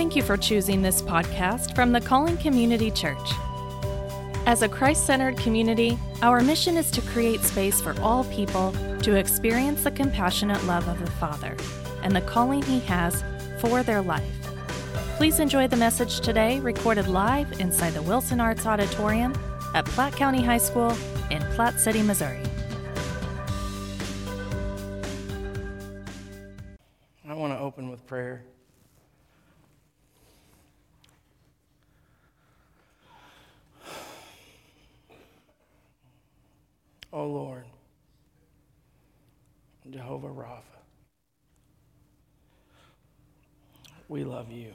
Thank you for choosing this podcast from the Calling Community Church. As a Christ centered community, our mission is to create space for all people to experience the compassionate love of the Father and the calling He has for their life. Please enjoy the message today, recorded live inside the Wilson Arts Auditorium at Platte County High School in Platte City, Missouri. We love you.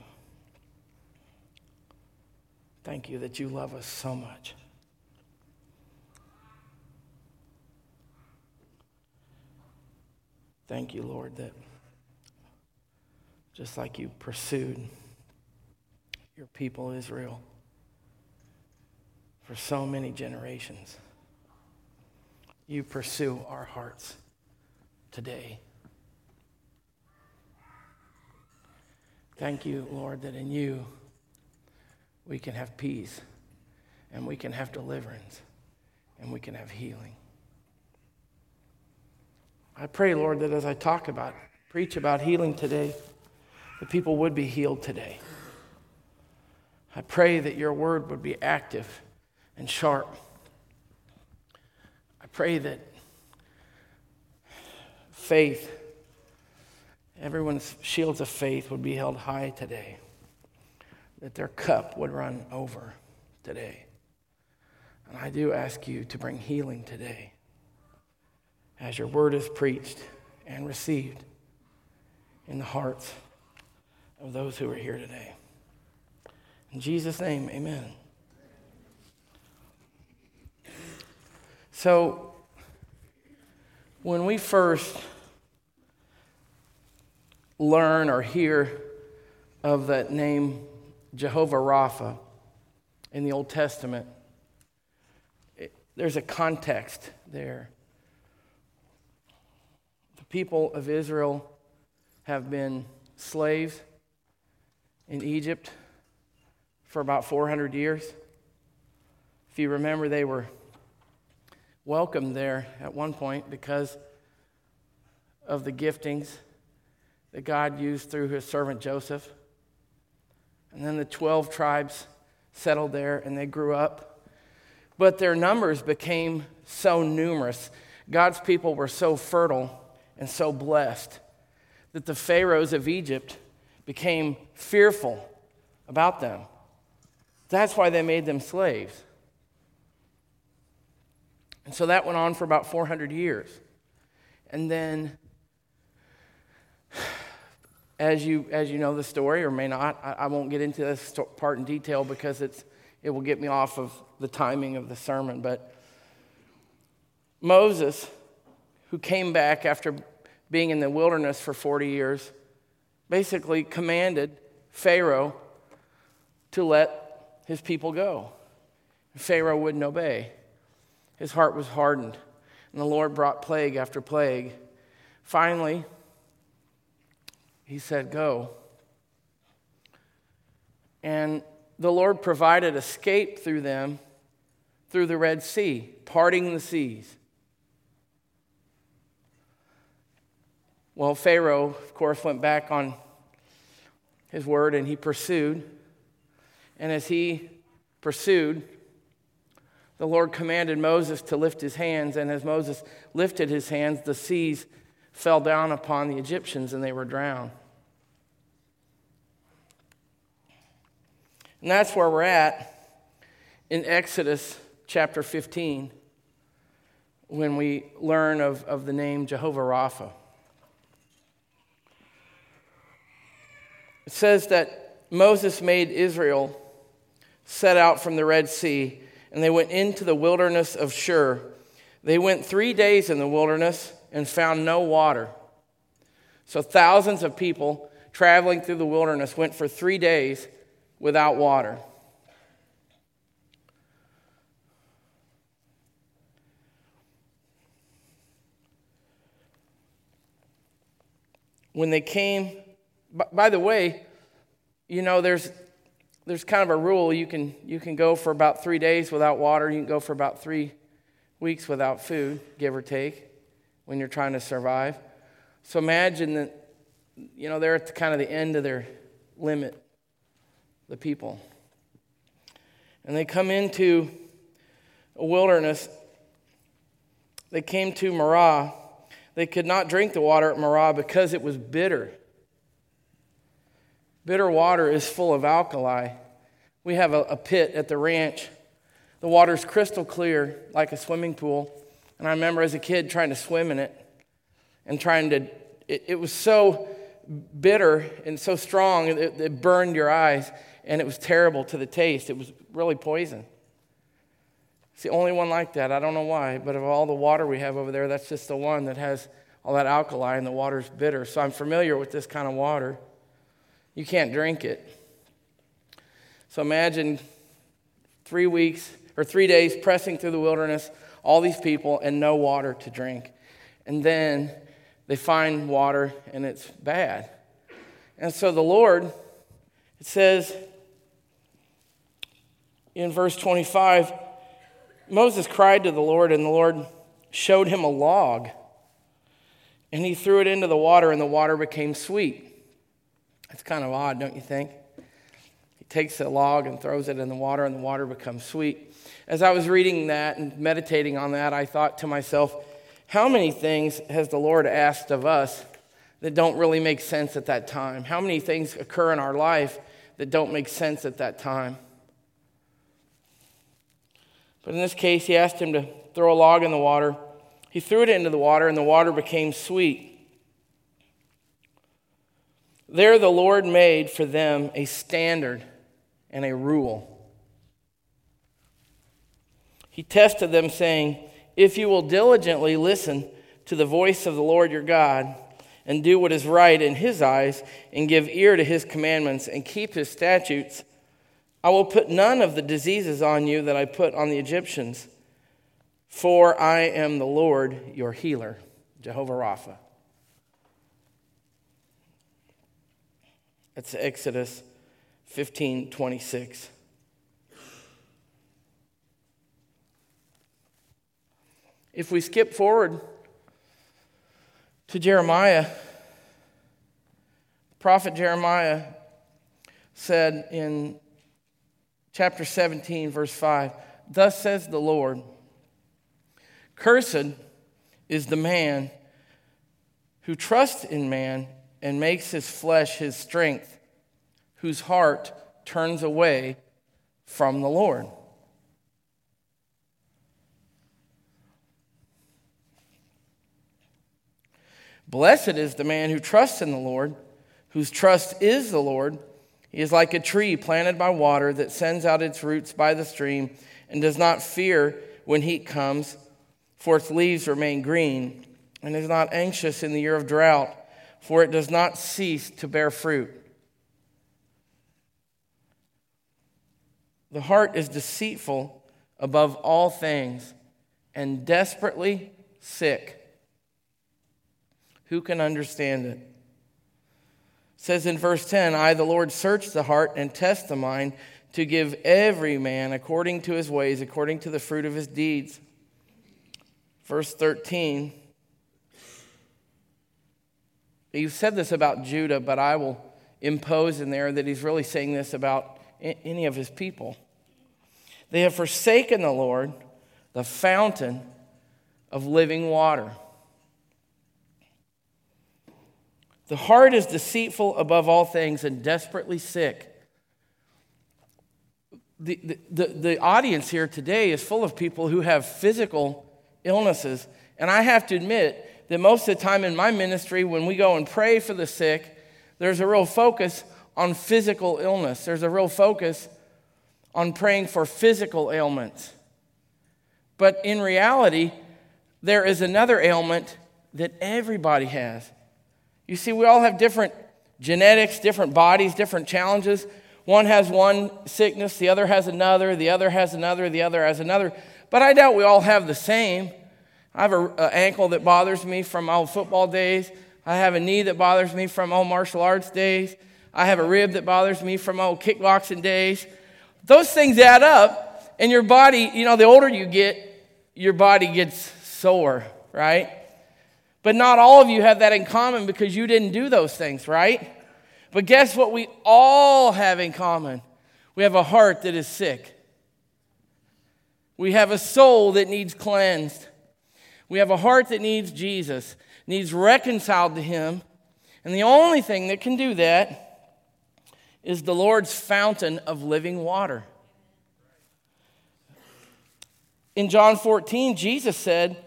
Thank you that you love us so much. Thank you, Lord, that just like you pursued your people, Israel, for so many generations, you pursue our hearts today. Thank you, Lord, that in you we can have peace and we can have deliverance and we can have healing. I pray, Lord, that as I talk about, preach about healing today, the people would be healed today. I pray that your word would be active and sharp. I pray that faith, everyone's shields of faith would be held high today, that their cup would run over today. And I do ask you to bring healing today as your word is preached and received in the hearts of those who are here today. In Jesus' name, amen. So, when we first learn or hear of that name Jehovah Rapha in the Old Testament, it, there's a context there. The people of Israel have been slaves in Egypt for about 400 years. If you remember, they were welcomed there at one point because of the giftings that God used through his servant Joseph. And then the 12 tribes settled there and they grew up. But their numbers became so numerous. God's people were so fertile and so blessed that the pharaohs of Egypt became fearful about them. That's why they made them slaves. And so that went on for about 400 years. And then, as you, as you know the story, or may not, I, I won't get into this part in detail because it's, it will get me off of the timing of the sermon. But Moses, who came back after being in the wilderness for 40 years, basically commanded Pharaoh to let his people go. Pharaoh wouldn't obey. His heart was hardened, and the Lord brought plague after plague. Finally, he said, Go. And the Lord provided escape through them through the Red Sea, parting the seas. Well, Pharaoh, of course, went back on his word and he pursued. And as he pursued, the Lord commanded Moses to lift his hands. And as Moses lifted his hands, the seas fell down upon the Egyptians and they were drowned. And that's where we're at in Exodus chapter 15 when we learn of, of the name Jehovah Rapha. It says that Moses made Israel set out from the Red Sea, and they went into the wilderness of Shur. They went three days in the wilderness and found no water. So thousands of people traveling through the wilderness went for three days without water. When they came by the way, you know, there's, there's kind of a rule. You can, you can go for about three days without water. You can go for about three weeks without food, give or take, when you're trying to survive. So imagine that, you know, they're at the, kind of the end of their limit, the people. And they come into a wilderness. They came to Marah. They could not drink the water at Marah because it was bitter. Bitter water is full of alkali. We have a, a pit at the ranch. The water's crystal clear, like a swimming pool. And I remember as a kid trying to swim in it and trying to, it, it was so bitter and so strong, it, it burned your eyes, and it was terrible to the taste. It was really poison. It's the only one like that. I don't know why, but of all the water we have over there, that's just the one that has all that alkali and the water's bitter. So I'm familiar with this kind of water. You can't drink it. So imagine three weeks or three days pressing through the wilderness, all these people, and no water to drink. And then they find water and it's bad. And so the Lord, it says in verse 25, Moses cried to the Lord, and the Lord showed him a log. And he threw it into the water, and the water became sweet. That's kind of odd, don't you think? Takes a log and throws it in the water, and the water becomes sweet. As I was reading that and meditating on that, I thought to myself, how many things has the Lord asked of us that don't really make sense at that time? How many things occur in our life that don't make sense at that time? But in this case, he asked him to throw a log in the water. He threw it into the water, and the water became sweet. There, the Lord made for them a standard and a rule. He tested them, saying, If you will diligently listen to the voice of the Lord your God, and do what is right in his eyes, and give ear to his commandments, and keep his statutes, I will put none of the diseases on you that I put on the Egyptians, for I am the Lord your healer, Jehovah Rapha. That's Exodus 15 26. If we skip forward to Jeremiah, prophet Jeremiah said in chapter 17, verse 5 Thus says the Lord, Cursed is the man who trusts in man and makes his flesh his strength, whose heart turns away from the Lord. Blessed is the man who trusts in the Lord, whose trust is the Lord. He is like a tree planted by water that sends out its roots by the stream and does not fear when heat comes, for its leaves remain green, and is not anxious in the year of drought, for it does not cease to bear fruit. The heart is deceitful above all things and desperately sick. Who can understand it? says in verse 10 I, the Lord, search the heart and test the mind to give every man according to his ways, according to the fruit of his deeds. Verse 13. He said this about Judah, but I will impose in there that he's really saying this about any of his people. They have forsaken the Lord, the fountain of living water. The heart is deceitful above all things and desperately sick. The, the, the, the, audience here today is full of people who have physical illnesses. And I have to admit that most of the time in my ministry, when we go and pray for the sick, there's a real focus on physical illness. There's a real focus on praying for physical ailments. But in reality, there is another ailment that everybody has. You see, we all have different genetics, different bodies, different challenges. One has one sickness, the other has another, the other has another, the other has another. But I doubt we all have the same. I have an ankle that bothers me from old football days. I have a knee that bothers me from old martial arts days. I have a rib that bothers me from old kickboxing days. Those things add up, and your body, you know, the older you get, your body gets sore, right? But not all of you have that in common because you didn't do those things, right? But guess what we all have in common? We have a heart that is sick. We have a soul that needs cleansed. We have a heart that needs Jesus, needs reconciled to Him. And the only thing that can do that is the Lord's fountain of living water. In John 14, Jesus said,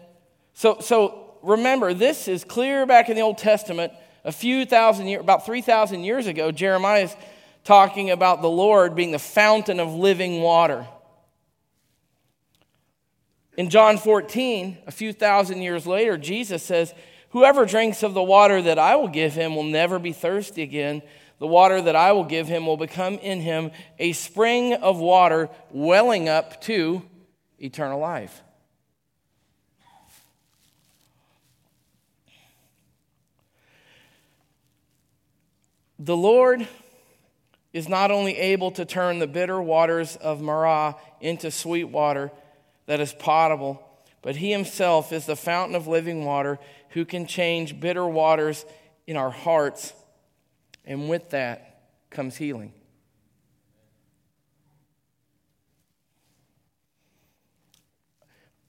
so, so remember, this is clear back in the Old Testament, a few thousand years, about 3,000 years ago, Jeremiah is talking about the Lord being the fountain of living water. In John 14, a few thousand years later, Jesus says, Whoever drinks of the water that I will give him will never be thirsty again. The water that I will give him will become in him a spring of water welling up to eternal life. The Lord is not only able to turn the bitter waters of Marah into sweet water that is potable, but He Himself is the fountain of living water who can change bitter waters in our hearts. And with that comes healing.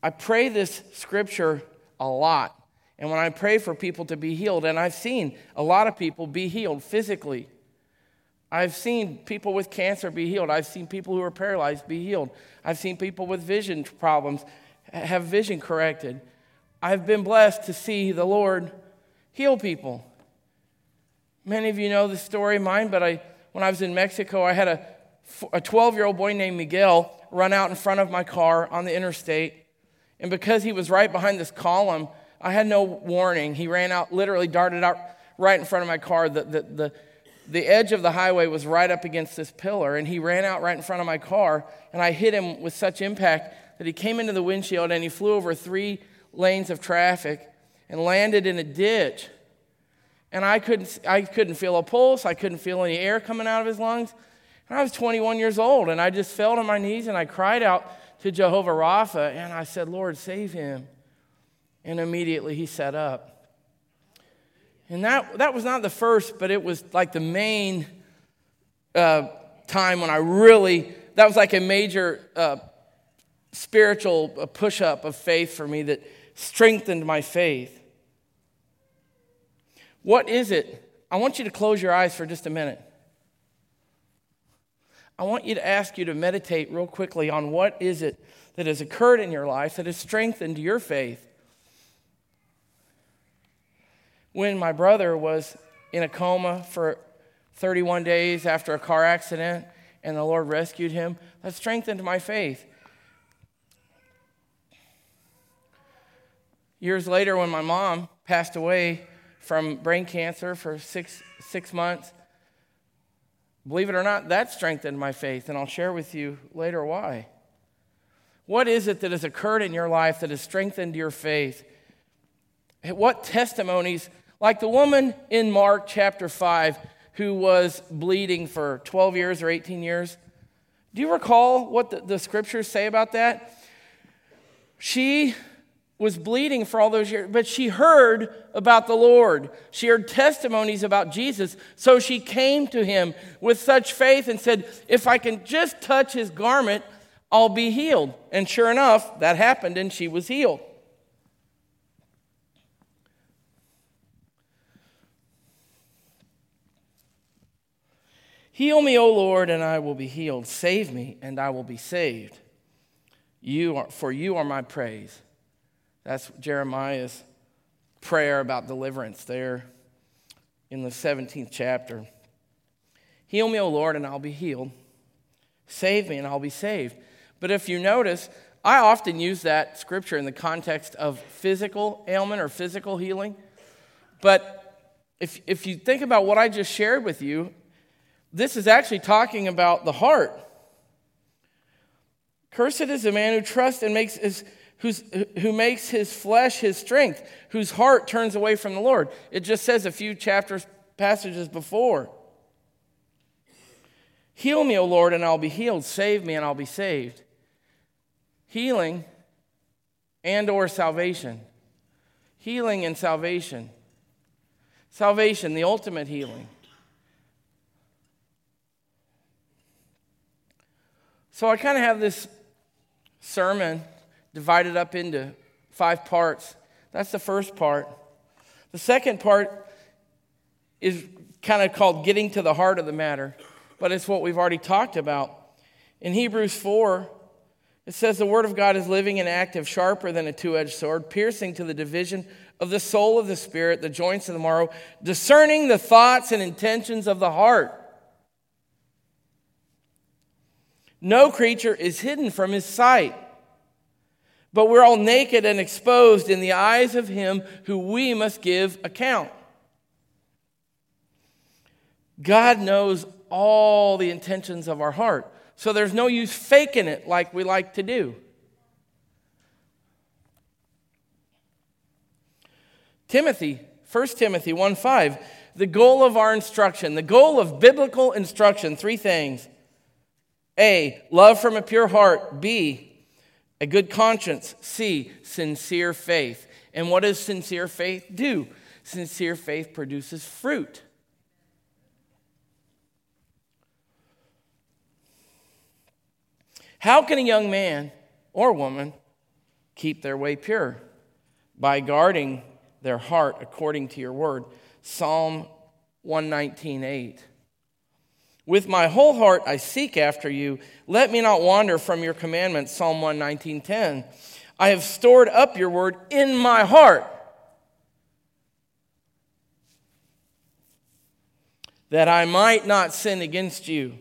I pray this scripture a lot. And when I pray for people to be healed, and I've seen a lot of people be healed physically I've seen people with cancer be healed. I've seen people who are paralyzed be healed. I've seen people with vision problems have vision corrected. I've been blessed to see the Lord heal people. Many of you know the story of mine, but I, when I was in Mexico, I had a, a 12 year old boy named Miguel run out in front of my car on the interstate. And because he was right behind this column, I had no warning. He ran out, literally darted out right in front of my car. The, the, the, the edge of the highway was right up against this pillar, and he ran out right in front of my car, and I hit him with such impact that he came into the windshield and he flew over three lanes of traffic and landed in a ditch. And I couldn't, I couldn't feel a pulse, I couldn't feel any air coming out of his lungs. And I was 21 years old, and I just fell to my knees and I cried out to Jehovah Rapha, and I said, Lord, save him. And immediately he sat up. And that, that was not the first, but it was like the main uh, time when I really, that was like a major uh, spiritual uh, push up of faith for me that strengthened my faith. What is it? I want you to close your eyes for just a minute. I want you to ask you to meditate real quickly on what is it that has occurred in your life that has strengthened your faith when my brother was in a coma for 31 days after a car accident and the Lord rescued him, that strengthened my faith. Years later, when my mom passed away from brain cancer for six, six months, believe it or not, that strengthened my faith, and I'll share with you later why. What is it that has occurred in your life that has strengthened your faith? What testimonies like the woman in Mark chapter 5 who was bleeding for 12 years or 18 years. Do you recall what the, the scriptures say about that? She was bleeding for all those years, but she heard about the Lord. She heard testimonies about Jesus. So she came to him with such faith and said, If I can just touch his garment, I'll be healed. And sure enough, that happened and she was healed. Heal me, O Lord, and I will be healed. Save me, and I will be saved. You are, for you are my praise. That's Jeremiah's prayer about deliverance there in the 17th chapter. Heal me, O Lord, and I'll be healed. Save me, and I'll be saved. But if you notice, I often use that scripture in the context of physical ailment or physical healing. But if, if you think about what I just shared with you, this is actually talking about the heart. Cursed is the man who trusts and makes his, who's, who makes his flesh his strength, whose heart turns away from the Lord. It just says a few chapters, passages before. Heal me, O Lord, and I'll be healed. Save me, and I'll be saved. Healing and or salvation. Healing and salvation. Salvation, the ultimate healing. So I kind of have this sermon divided up into five parts. That's the first part. The second part is kind of called getting to the heart of the matter, but it's what we've already talked about. In Hebrews 4, it says, The Word of God is living and active, sharper than a two edged sword, piercing to the division of the soul of the Spirit, the joints of the marrow, discerning the thoughts and intentions of the heart. No creature is hidden from his sight, but we're all naked and exposed in the eyes of him who we must give account. God knows all the intentions of our heart. So there's no use faking it like we like to do. Timothy, 1 Timothy 1 5, the goal of our instruction, the goal of biblical instruction, three things. A, love from a pure heart. B, a good conscience. C, sincere faith. And what does sincere faith do? Sincere faith produces fruit. How can a young man or woman keep their way pure? By guarding their heart according to your word. Psalm 119:8. With my whole heart I seek after you. Let me not wander from your commandments. Psalm 119:10. I have stored up your word in my heart. That I might not sin against you.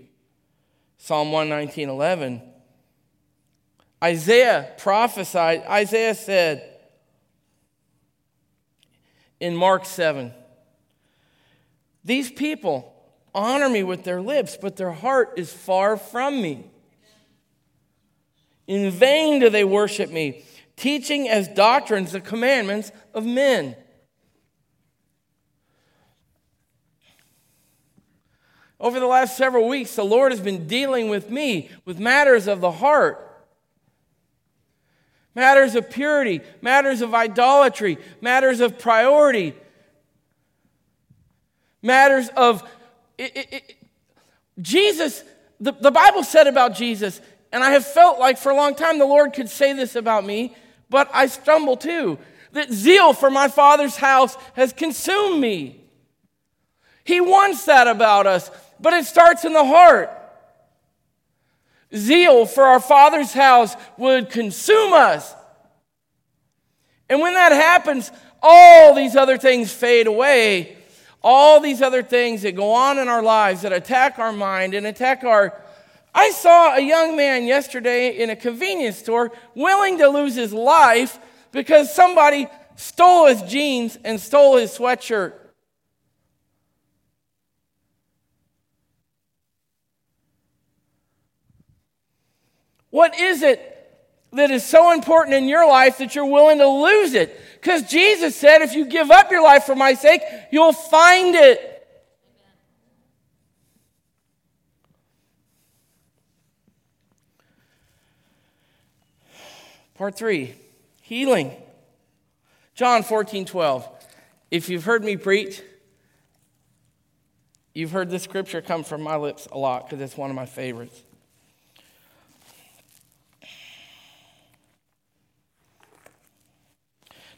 Psalm 119:11. Isaiah prophesied, Isaiah said in Mark 7 These people honor me with their lips, but their heart is far from me. In vain do they worship me, teaching as doctrines the commandments of men. Over the last several weeks, the Lord has been dealing with me with matters of the heart matters of purity, matters of idolatry, matters of priority, matters of. It, it, Jesus, the, the Bible said about Jesus, and I have felt like for a long time the Lord could say this about me, but I stumble too. That zeal for my Father's house has consumed me. He wants that about us, but it starts in the heart zeal for our Father's house would consume us. And when that happens, all these other things fade away. All these other things that go on in our lives that attack our mind and attack our. I saw a young man yesterday in a convenience store willing to lose his life because somebody stole his jeans and stole his sweatshirt. What is it that is so important in your life that you're willing to lose it? Because Jesus said, if you give up your life for my sake, you'll find it. Part three healing. John 14, 12. If you've heard me preach, you've heard this scripture come from my lips a lot because it's one of my favorites.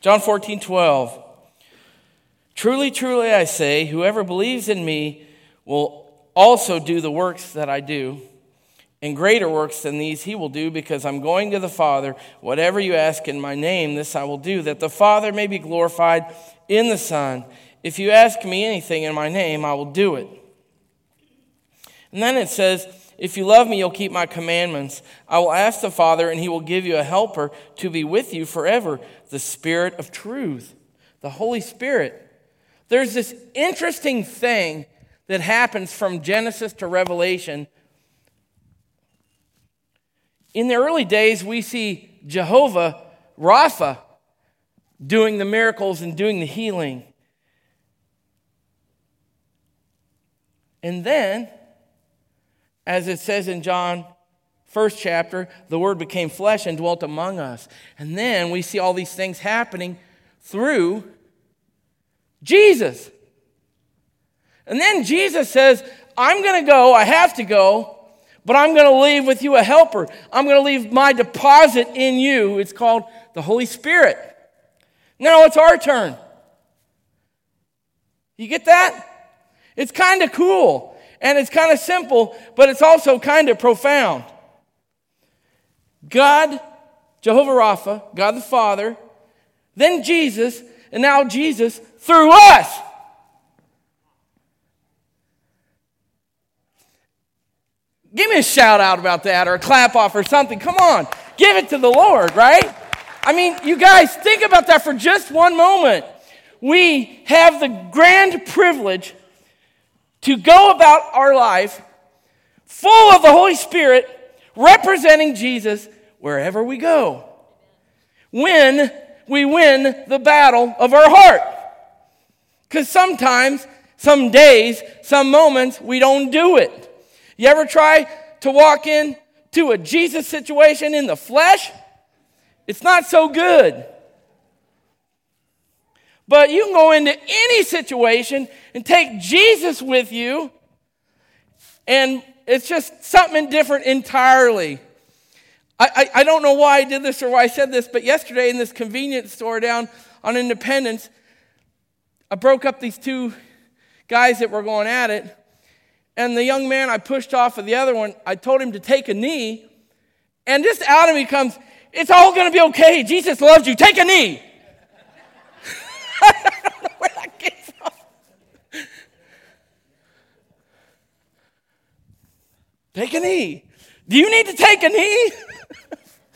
John 14, 12. Truly, truly, I say, whoever believes in me will also do the works that I do. And greater works than these he will do because I'm going to the Father. Whatever you ask in my name, this I will do, that the Father may be glorified in the Son. If you ask me anything in my name, I will do it. And then it says, if you love me, you'll keep my commandments. I will ask the Father, and he will give you a helper to be with you forever the Spirit of truth, the Holy Spirit. There's this interesting thing that happens from Genesis to Revelation. In the early days, we see Jehovah Rapha doing the miracles and doing the healing. And then as it says in John first chapter, the word became flesh and dwelt among us. And then we see all these things happening through Jesus. And then Jesus says, I'm going to go, I have to go, but I'm going to leave with you a helper. I'm going to leave my deposit in you. It's called the Holy Spirit. Now it's our turn. You get that? It's kind of cool and it's kind of simple, but it's also kind of profound. God, Jehovah Rapha, God the Father, then Jesus, and now Jesus through us. Give me a shout out about that or a clap off or something. Come on, give it to the Lord, right? I mean, you guys, think about that for just one moment. We have the grand privilege to go about our life full of the Holy Spirit, representing Jesus wherever we go. When we win the battle of our heart. Because sometimes, some days, some moments, we don't do it. You ever try to walk in to a Jesus situation in the flesh? It's not so good. But you can go into any situation and take Jesus with you, and it's just something different entirely. I, I, I, don't know why I did this or why I said this, but yesterday in this convenience store down on Independence, I broke up these two guys that were going at it. And the young man I pushed off of the other one, I told him to take a knee. And just out of me comes, It's all going to be okay. Jesus loves you. Take a knee. I don't know where that came from. Take a knee. Do you need to take a knee?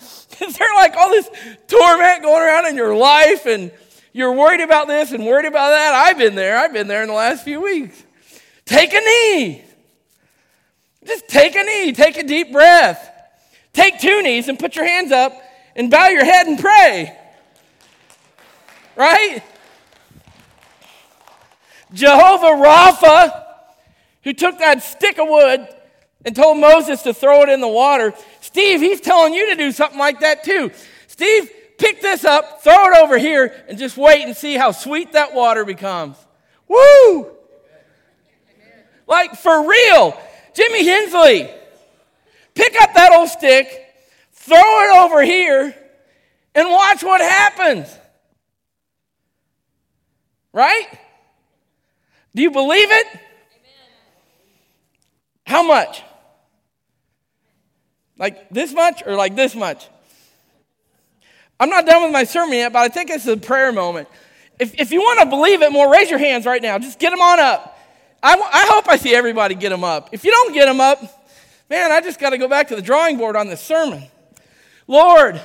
Is there like all this torment going around in your life and you're worried about this and worried about that? I've been there. I've been there in the last few weeks. Take a knee. Just take a knee, take a deep breath. Take two knees and put your hands up and bow your head and pray. Right? Jehovah Rapha, who took that stick of wood and told Moses to throw it in the water. Steve, he's telling you to do something like that too. Steve, pick this up, throw it over here, and just wait and see how sweet that water becomes. Woo! Like for real. Jimmy Hensley, pick up that old stick, throw it over here, and watch what happens. Right? Do you believe it? How much? Like this much or like this much? I'm not done with my sermon yet, but I think it's a prayer moment. If, if you want to believe it more, raise your hands right now. Just get them on up. I, I hope I see everybody get them up. If you don't get them up, man, I just got to go back to the drawing board on this sermon. Lord,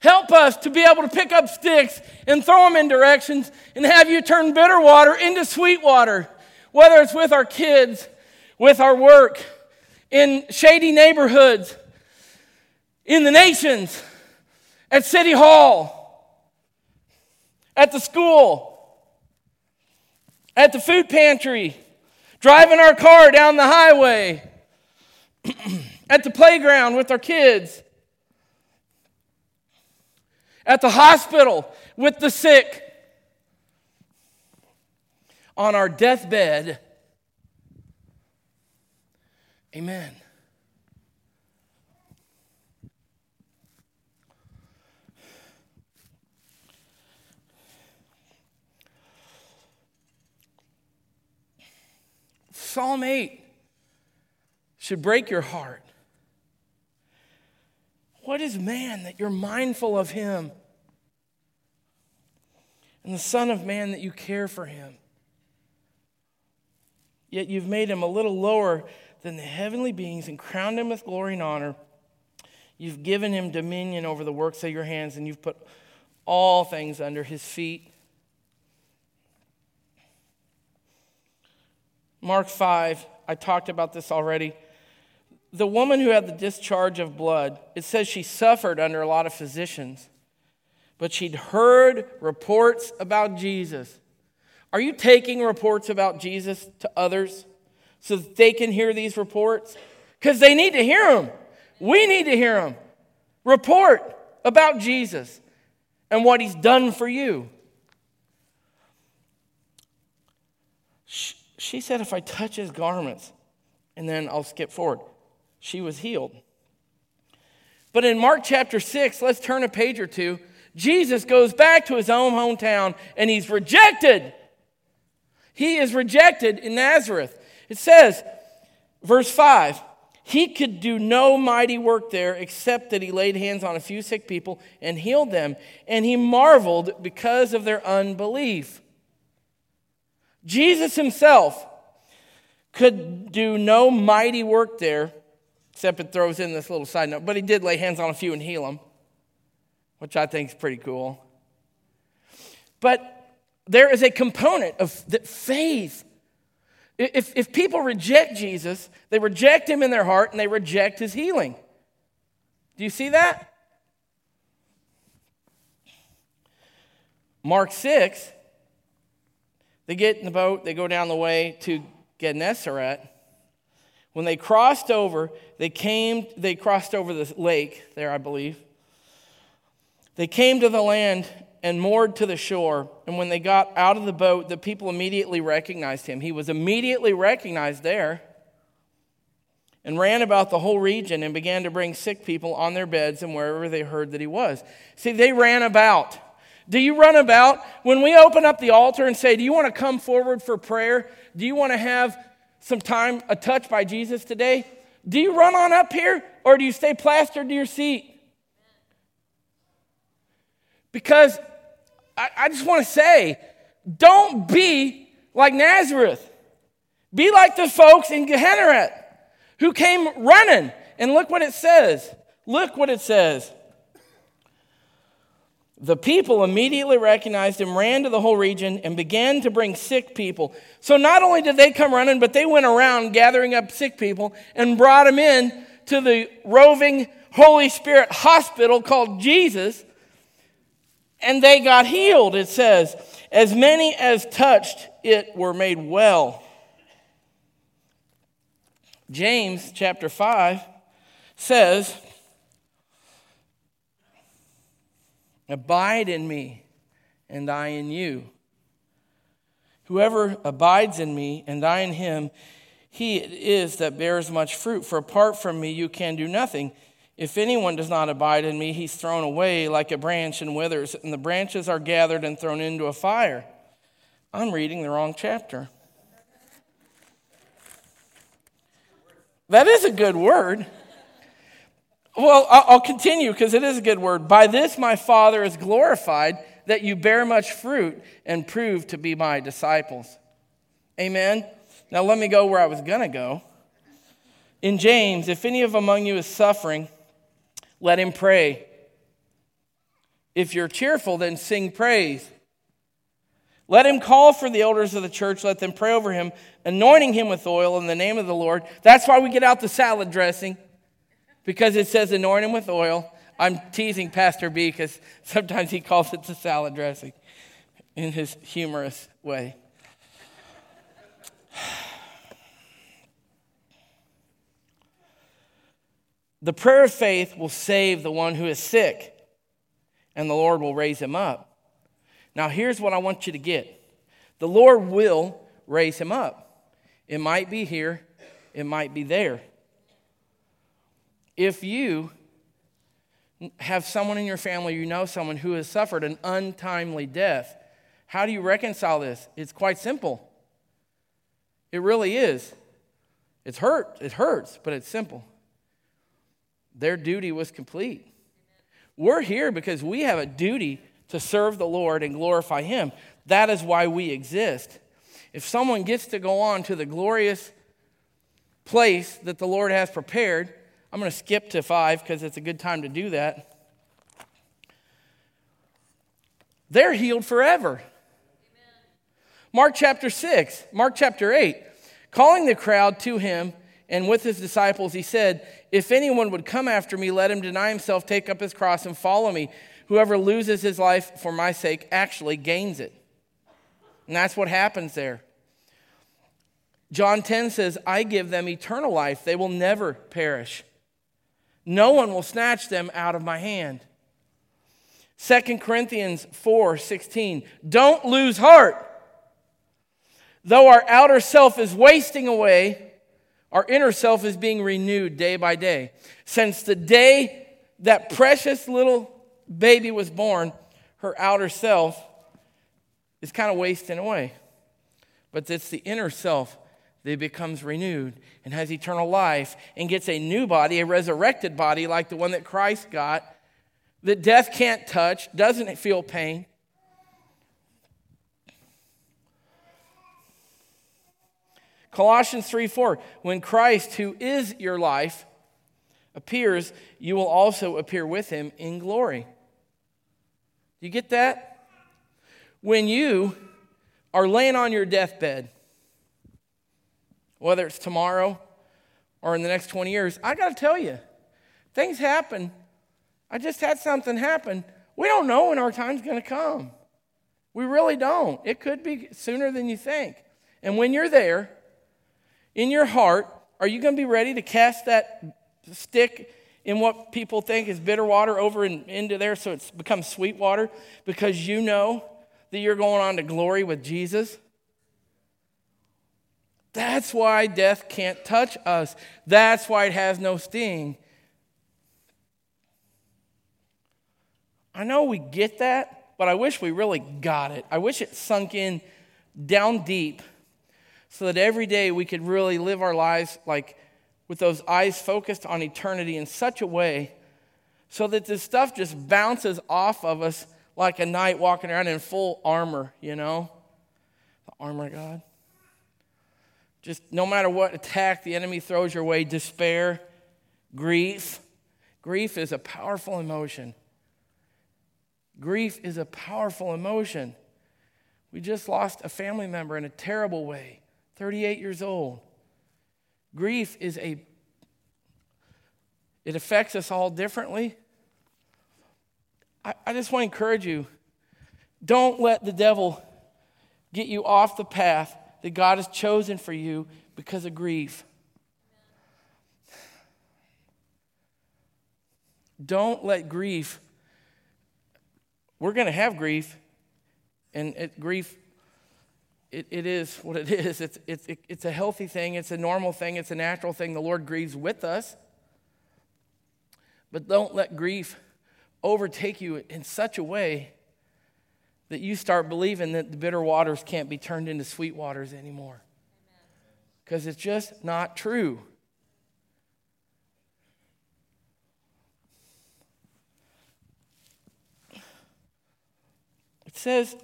help us to be able to pick up sticks and throw them in directions and have you turn bitter water into sweet water, whether it's with our kids, with our work, in shady neighborhoods, in the nations, at City Hall, at the school at the food pantry, driving our car down the highway, at the playground with our kids, at the hospital with the sick, on our deathbed. Amen. Psalm 8 should break your heart. What is man that you're mindful of him? And the Son of Man that you care for him? Yet you've made him a little lower than the heavenly beings and crowned him with glory and honor. You've given him dominion over the works of your hands, and you've put all things under his feet. Mark 5, I talked about this already. The woman who had the discharge of blood, it says she suffered under a lot of physicians, but she'd heard reports about Jesus. Are you taking reports about Jesus to others so that they can hear these reports? Because they need to hear them. We need to hear them. Report about Jesus and what he's done for you. She said, If I touch his garments, and then I'll skip forward, she was healed. But in Mark chapter 6, let's turn a page or two. Jesus goes back to his own hometown and he's rejected. He is rejected in Nazareth. It says, verse 5 he could do no mighty work there except that he laid hands on a few sick people and healed them. And he marveled because of their unbelief. Jesus himself could do no mighty work there, except it throws in this little side note, but he did lay hands on a few and heal them, which I think is pretty cool. But there is a component of that faith if, if people reject Jesus, they reject him in their heart and they reject his healing. Do you see that? Mark 6, they get in the boat, they go down the way to Gennesaret. When they crossed over, they came, they crossed over the lake there, I believe. They came to the land and moored to the shore. And when they got out of the boat, the people immediately recognized him. He was immediately recognized there and ran about the whole region and began to bring sick people on their beds and wherever they heard that he was. See, they ran about. Do you run about? When we open up the altar and say, Do you want to come forward for prayer? Do you want to have some time, a touch by Jesus today? Do you run on up here or do you stay plastered to your seat? Because I, I just want to say, don't be like Nazareth. Be like the folks in Gennesaret who came running. And look what it says. Look what it says. The people immediately recognized him, ran to the whole region, and began to bring sick people. So not only did they come running, but they went around gathering up sick people and brought them in to the roving Holy Spirit hospital called Jesus and they got healed, it says. As many as touched it were made well. James chapter 5 says, Abide in me, and I in you. Whoever abides in me, and I in him, he it is that bears much fruit. For apart from me, you can do nothing. If anyone does not abide in me, he's thrown away like a branch and withers, and the branches are gathered and thrown into a fire. I'm reading the wrong chapter. That is a good word. Well, I'll continue because it is a good word. By this my Father is glorified, that you bear much fruit and prove to be my disciples. Amen. Now let me go where I was going to go. In James, if any of among you is suffering, let him pray. If you're cheerful, then sing praise. Let him call for the elders of the church. Let them pray over him, anointing him with oil in the name of the Lord. That's why we get out the salad dressing, because it says anoint him with oil. I'm teasing Pastor B because sometimes he calls it the salad dressing in his humorous way. The prayer of faith will save the one who is sick, and the Lord will raise him up. Now, here's what I want you to get the Lord will raise him up. It might be here, it might be there. If you have someone in your family, you know someone who has suffered an untimely death, how do you reconcile this? It's quite simple. It really is. It's hurt. It hurts, but it's simple their duty was complete. We're here because we have a duty to serve the Lord and glorify Him. That is why we exist. If someone gets to go on to the glorious place that the Lord has prepared, I'm going to skip to five because it's a good time to do that. They're healed forever. Amen. Mark chapter 6, Mark chapter 8. Calling the crowd to him and with his disciples, he said, if anyone would come after me, let him deny himself, take up his cross, and follow me. Whoever loses his life for my sake actually gains it. And that's what happens there. John 10 says, I give them eternal life. They will never perish. No one will snatch them out of my hand. 2 Corinthians 4 16. Don't lose heart. Though our outer self is wasting away, our inner self is being renewed day by day. Since the day that precious little baby was born, her outer self is kind of wasting away. But it's the inner self that becomes renewed and has eternal life and gets a new body, a resurrected body like the one that Christ got, that death can't touch, doesn't feel pain. Colossians 3 4, when Christ, who is your life, appears, you will also appear with him in glory. Do you get that? When you are laying on your deathbed, whether it's tomorrow or in the next 20 years, I got to tell you, things happen. I just had something happen. We don't know when our time's going to come. We really don't. It could be sooner than you think. And when you're there, in your heart, are you going to be ready to cast that stick in what people think is bitter water over in, into there so it's become sweet water because you know that you're going on to glory with Jesus? That's why death can't touch us. That's why it has no sting. I know we get that, but I wish we really got it. I wish it sunk in down deep so that every day we could really live our lives like with those eyes focused on eternity in such a way so that this stuff just bounces off of us like a knight walking around in full armor, you know? The armor of God. Just no matter what attack the enemy throws your way, despair, grief. Grief is a powerful emotion. Grief is a powerful emotion. We just lost a family member in a terrible way, 38 years old. Grief is a, it affects us all differently. I, I just want to encourage you don't let the devil get you off the path that God has chosen for you because of grief. Don't let grief, we're going to have grief, and it, grief it, it is what it is. It's, it's, it, it's a healthy thing, it's a normal thing, it's a natural thing. The Lord grieves with us. But don't let grief overtake you in such a way that you start believing that the bitter waters can't be turned into sweet waters anymore. Because it's just not true. It says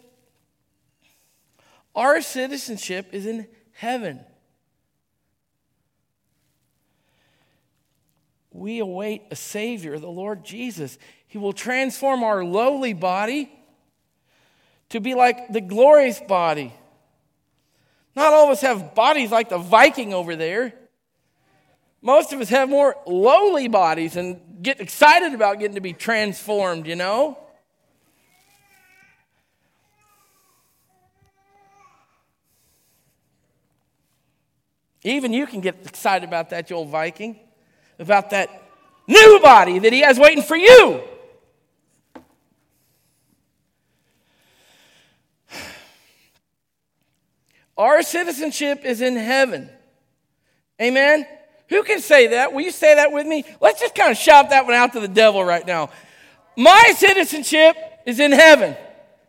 our citizenship is in heaven. We await a Savior, the Lord Jesus. He will transform our lowly body to be like the glorious body. Not all of us have bodies like the Viking over there. Most of us have more lowly bodies and get excited about getting to be transformed, you know? Even you can get excited about that, you old Viking, about that new body that he has waiting for you. Our citizenship is in heaven. Amen? Who can say that? Will you say that with me? Let's just kind of shout that one out to the devil right now. My citizenship is in heaven.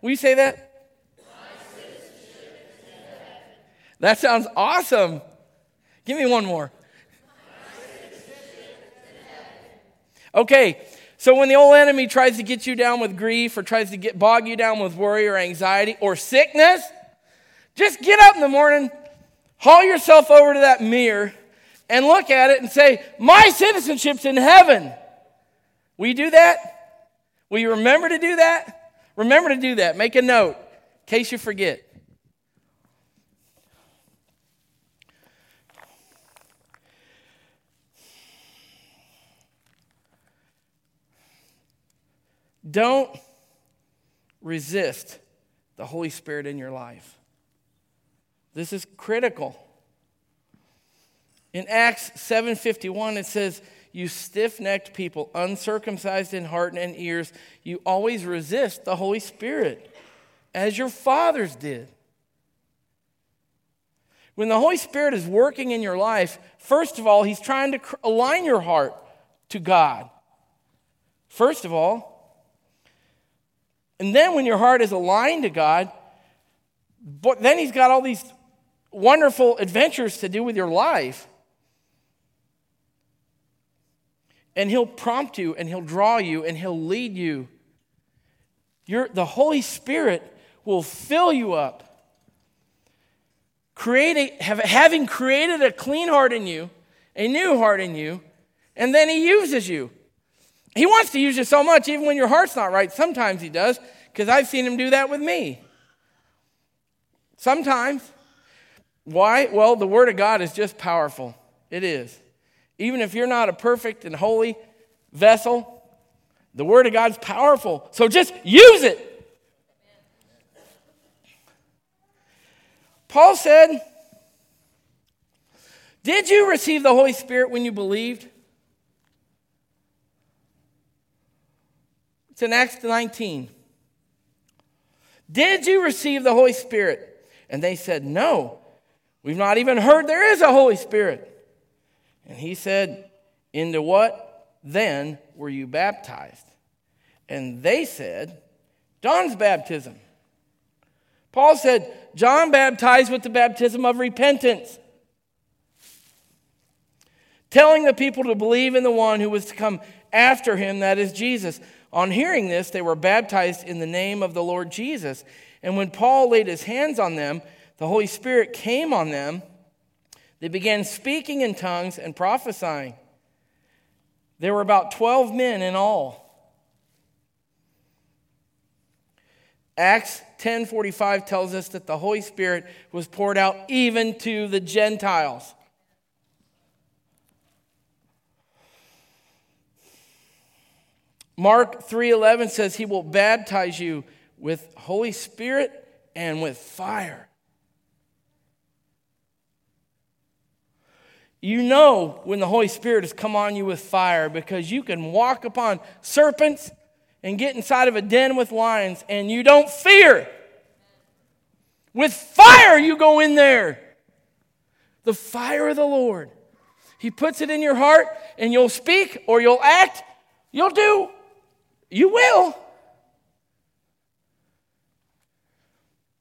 Will you say that? That sounds awesome. Give me one more. Okay, so when the old enemy tries to get you down with grief or tries to get bog you down with worry or anxiety or sickness, just get up in the morning, haul yourself over to that mirror, and look at it and say, My citizenship's in heaven. Will you do that? Will you remember to do that? Remember to do that. Make a note in case you forget. Don't resist the Holy Spirit in your life. This is critical. In Acts 7:51 it says, "You stiff-necked people, uncircumcised in heart and ears, you always resist the Holy Spirit, as your fathers did." When the Holy Spirit is working in your life, first of all, he's trying to align your heart to God. First of all, and then when your heart is aligned to God, then he's got all these wonderful adventures to do with your life. And he'll prompt you and he'll draw you and he'll lead you. The Holy Spirit will fill you up. Create have, having created a clean heart in you, a new heart in you, and then he uses you. He wants to use you so much, even when your heart's not right. Sometimes he does, because I've seen him do that with me. Sometimes. Why? Well, the Word of God is just powerful. It is. Even if you're not a perfect and holy vessel, the Word of God's powerful. So just use it. Paul said, Did you receive the Holy Spirit when you believed? In Acts 19. Did you receive the Holy Spirit? And they said, No. We've not even heard there is a Holy Spirit. And he said, Into what then were you baptized? And they said, John's baptism. Paul said, John baptized with the baptism of repentance, telling the people to believe in the one who was to come after him, that is Jesus. On hearing this, they were baptized in the name of the Lord Jesus. And when Paul laid his hands on them, the Holy Spirit came on them. They began speaking in tongues and prophesying. There were about 12 men in all. Acts 10:45 tells us that the Holy Spirit was poured out even to the Gentiles. Mark 3:11 says he will baptize you with Holy Spirit and with fire. You know when the Holy Spirit has come on you with fire because you can walk upon serpents and get inside of a den with lions and you don't fear. With fire, you go in there. The fire of the Lord. He puts it in your heart and you'll speak or you'll act, you'll do. You will.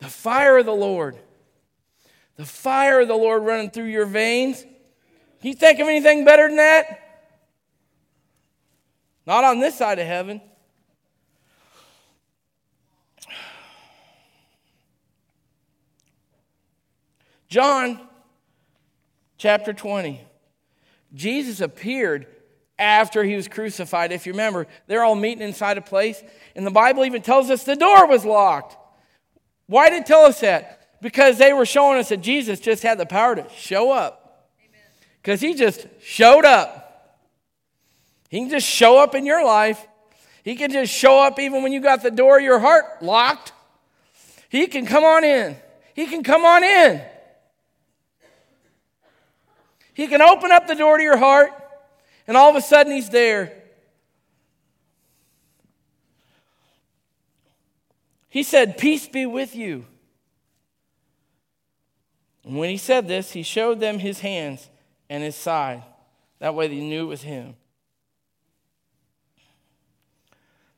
The fire of the Lord. The fire of the Lord running through your veins. Can you think of anything better than that? Not on this side of heaven. John chapter 20. Jesus appeared after he was crucified. If you remember, they're all meeting inside a place, and the Bible even tells us the door was locked. Why did it tell us that? Because they were showing us that Jesus just had the power to show up. Because he just showed up. He can just show up in your life. He can just show up even when you got the door of your heart locked. He can come on in. He can come on in. He can open up the door to your heart and all of a sudden, he's there. He said, Peace be with you. And when he said this, he showed them his hands and his side. That way they knew it was him.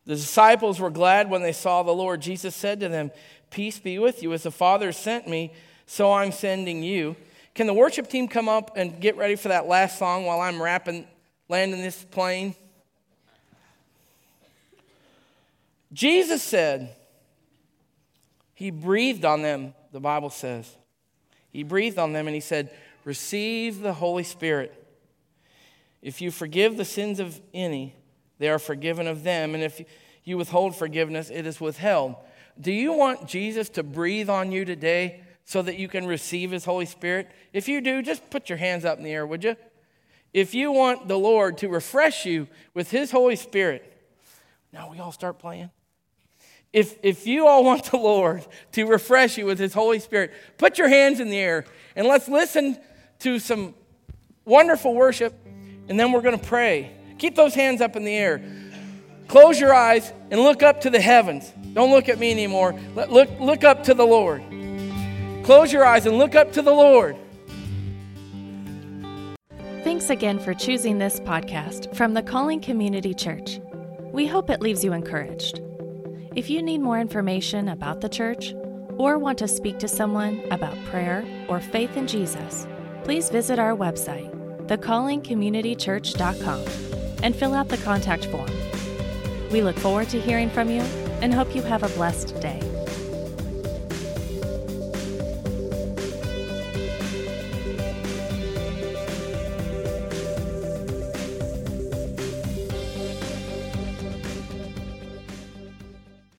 The disciples were glad when they saw the Lord. Jesus said to them, Peace be with you. As the Father sent me, so I'm sending you. Can the worship team come up and get ready for that last song while I'm wrapping landing this plane? Jesus said, He breathed on them, the Bible says. He breathed on them and He said, Receive the Holy Spirit. If you forgive the sins of any, they are forgiven of them. And if you withhold forgiveness, it is withheld. Do you want Jesus to breathe on you today so that you can receive His Holy Spirit? If you do, just put your hands up in the air, would you? If you want the Lord to refresh you with His Holy Spirit, now we all start playing. If, if you all want the Lord to refresh you with His Holy Spirit, put your hands in the air and let's listen to some wonderful worship, and then we're going to pray. Keep those hands up in the air. Close your eyes and look up to the heavens. Don't look at me anymore. Look, look up to the Lord. Close your eyes and look up to the Lord. Thanks again for choosing this podcast from the Calling Community Church. We hope it leaves you encouraged. If you need more information about the church or want to speak to someone about prayer or faith in Jesus, please visit our website, thecallingcommunitychurch.com, and fill out the contact form. We look forward to hearing from you and hope you have a blessed day.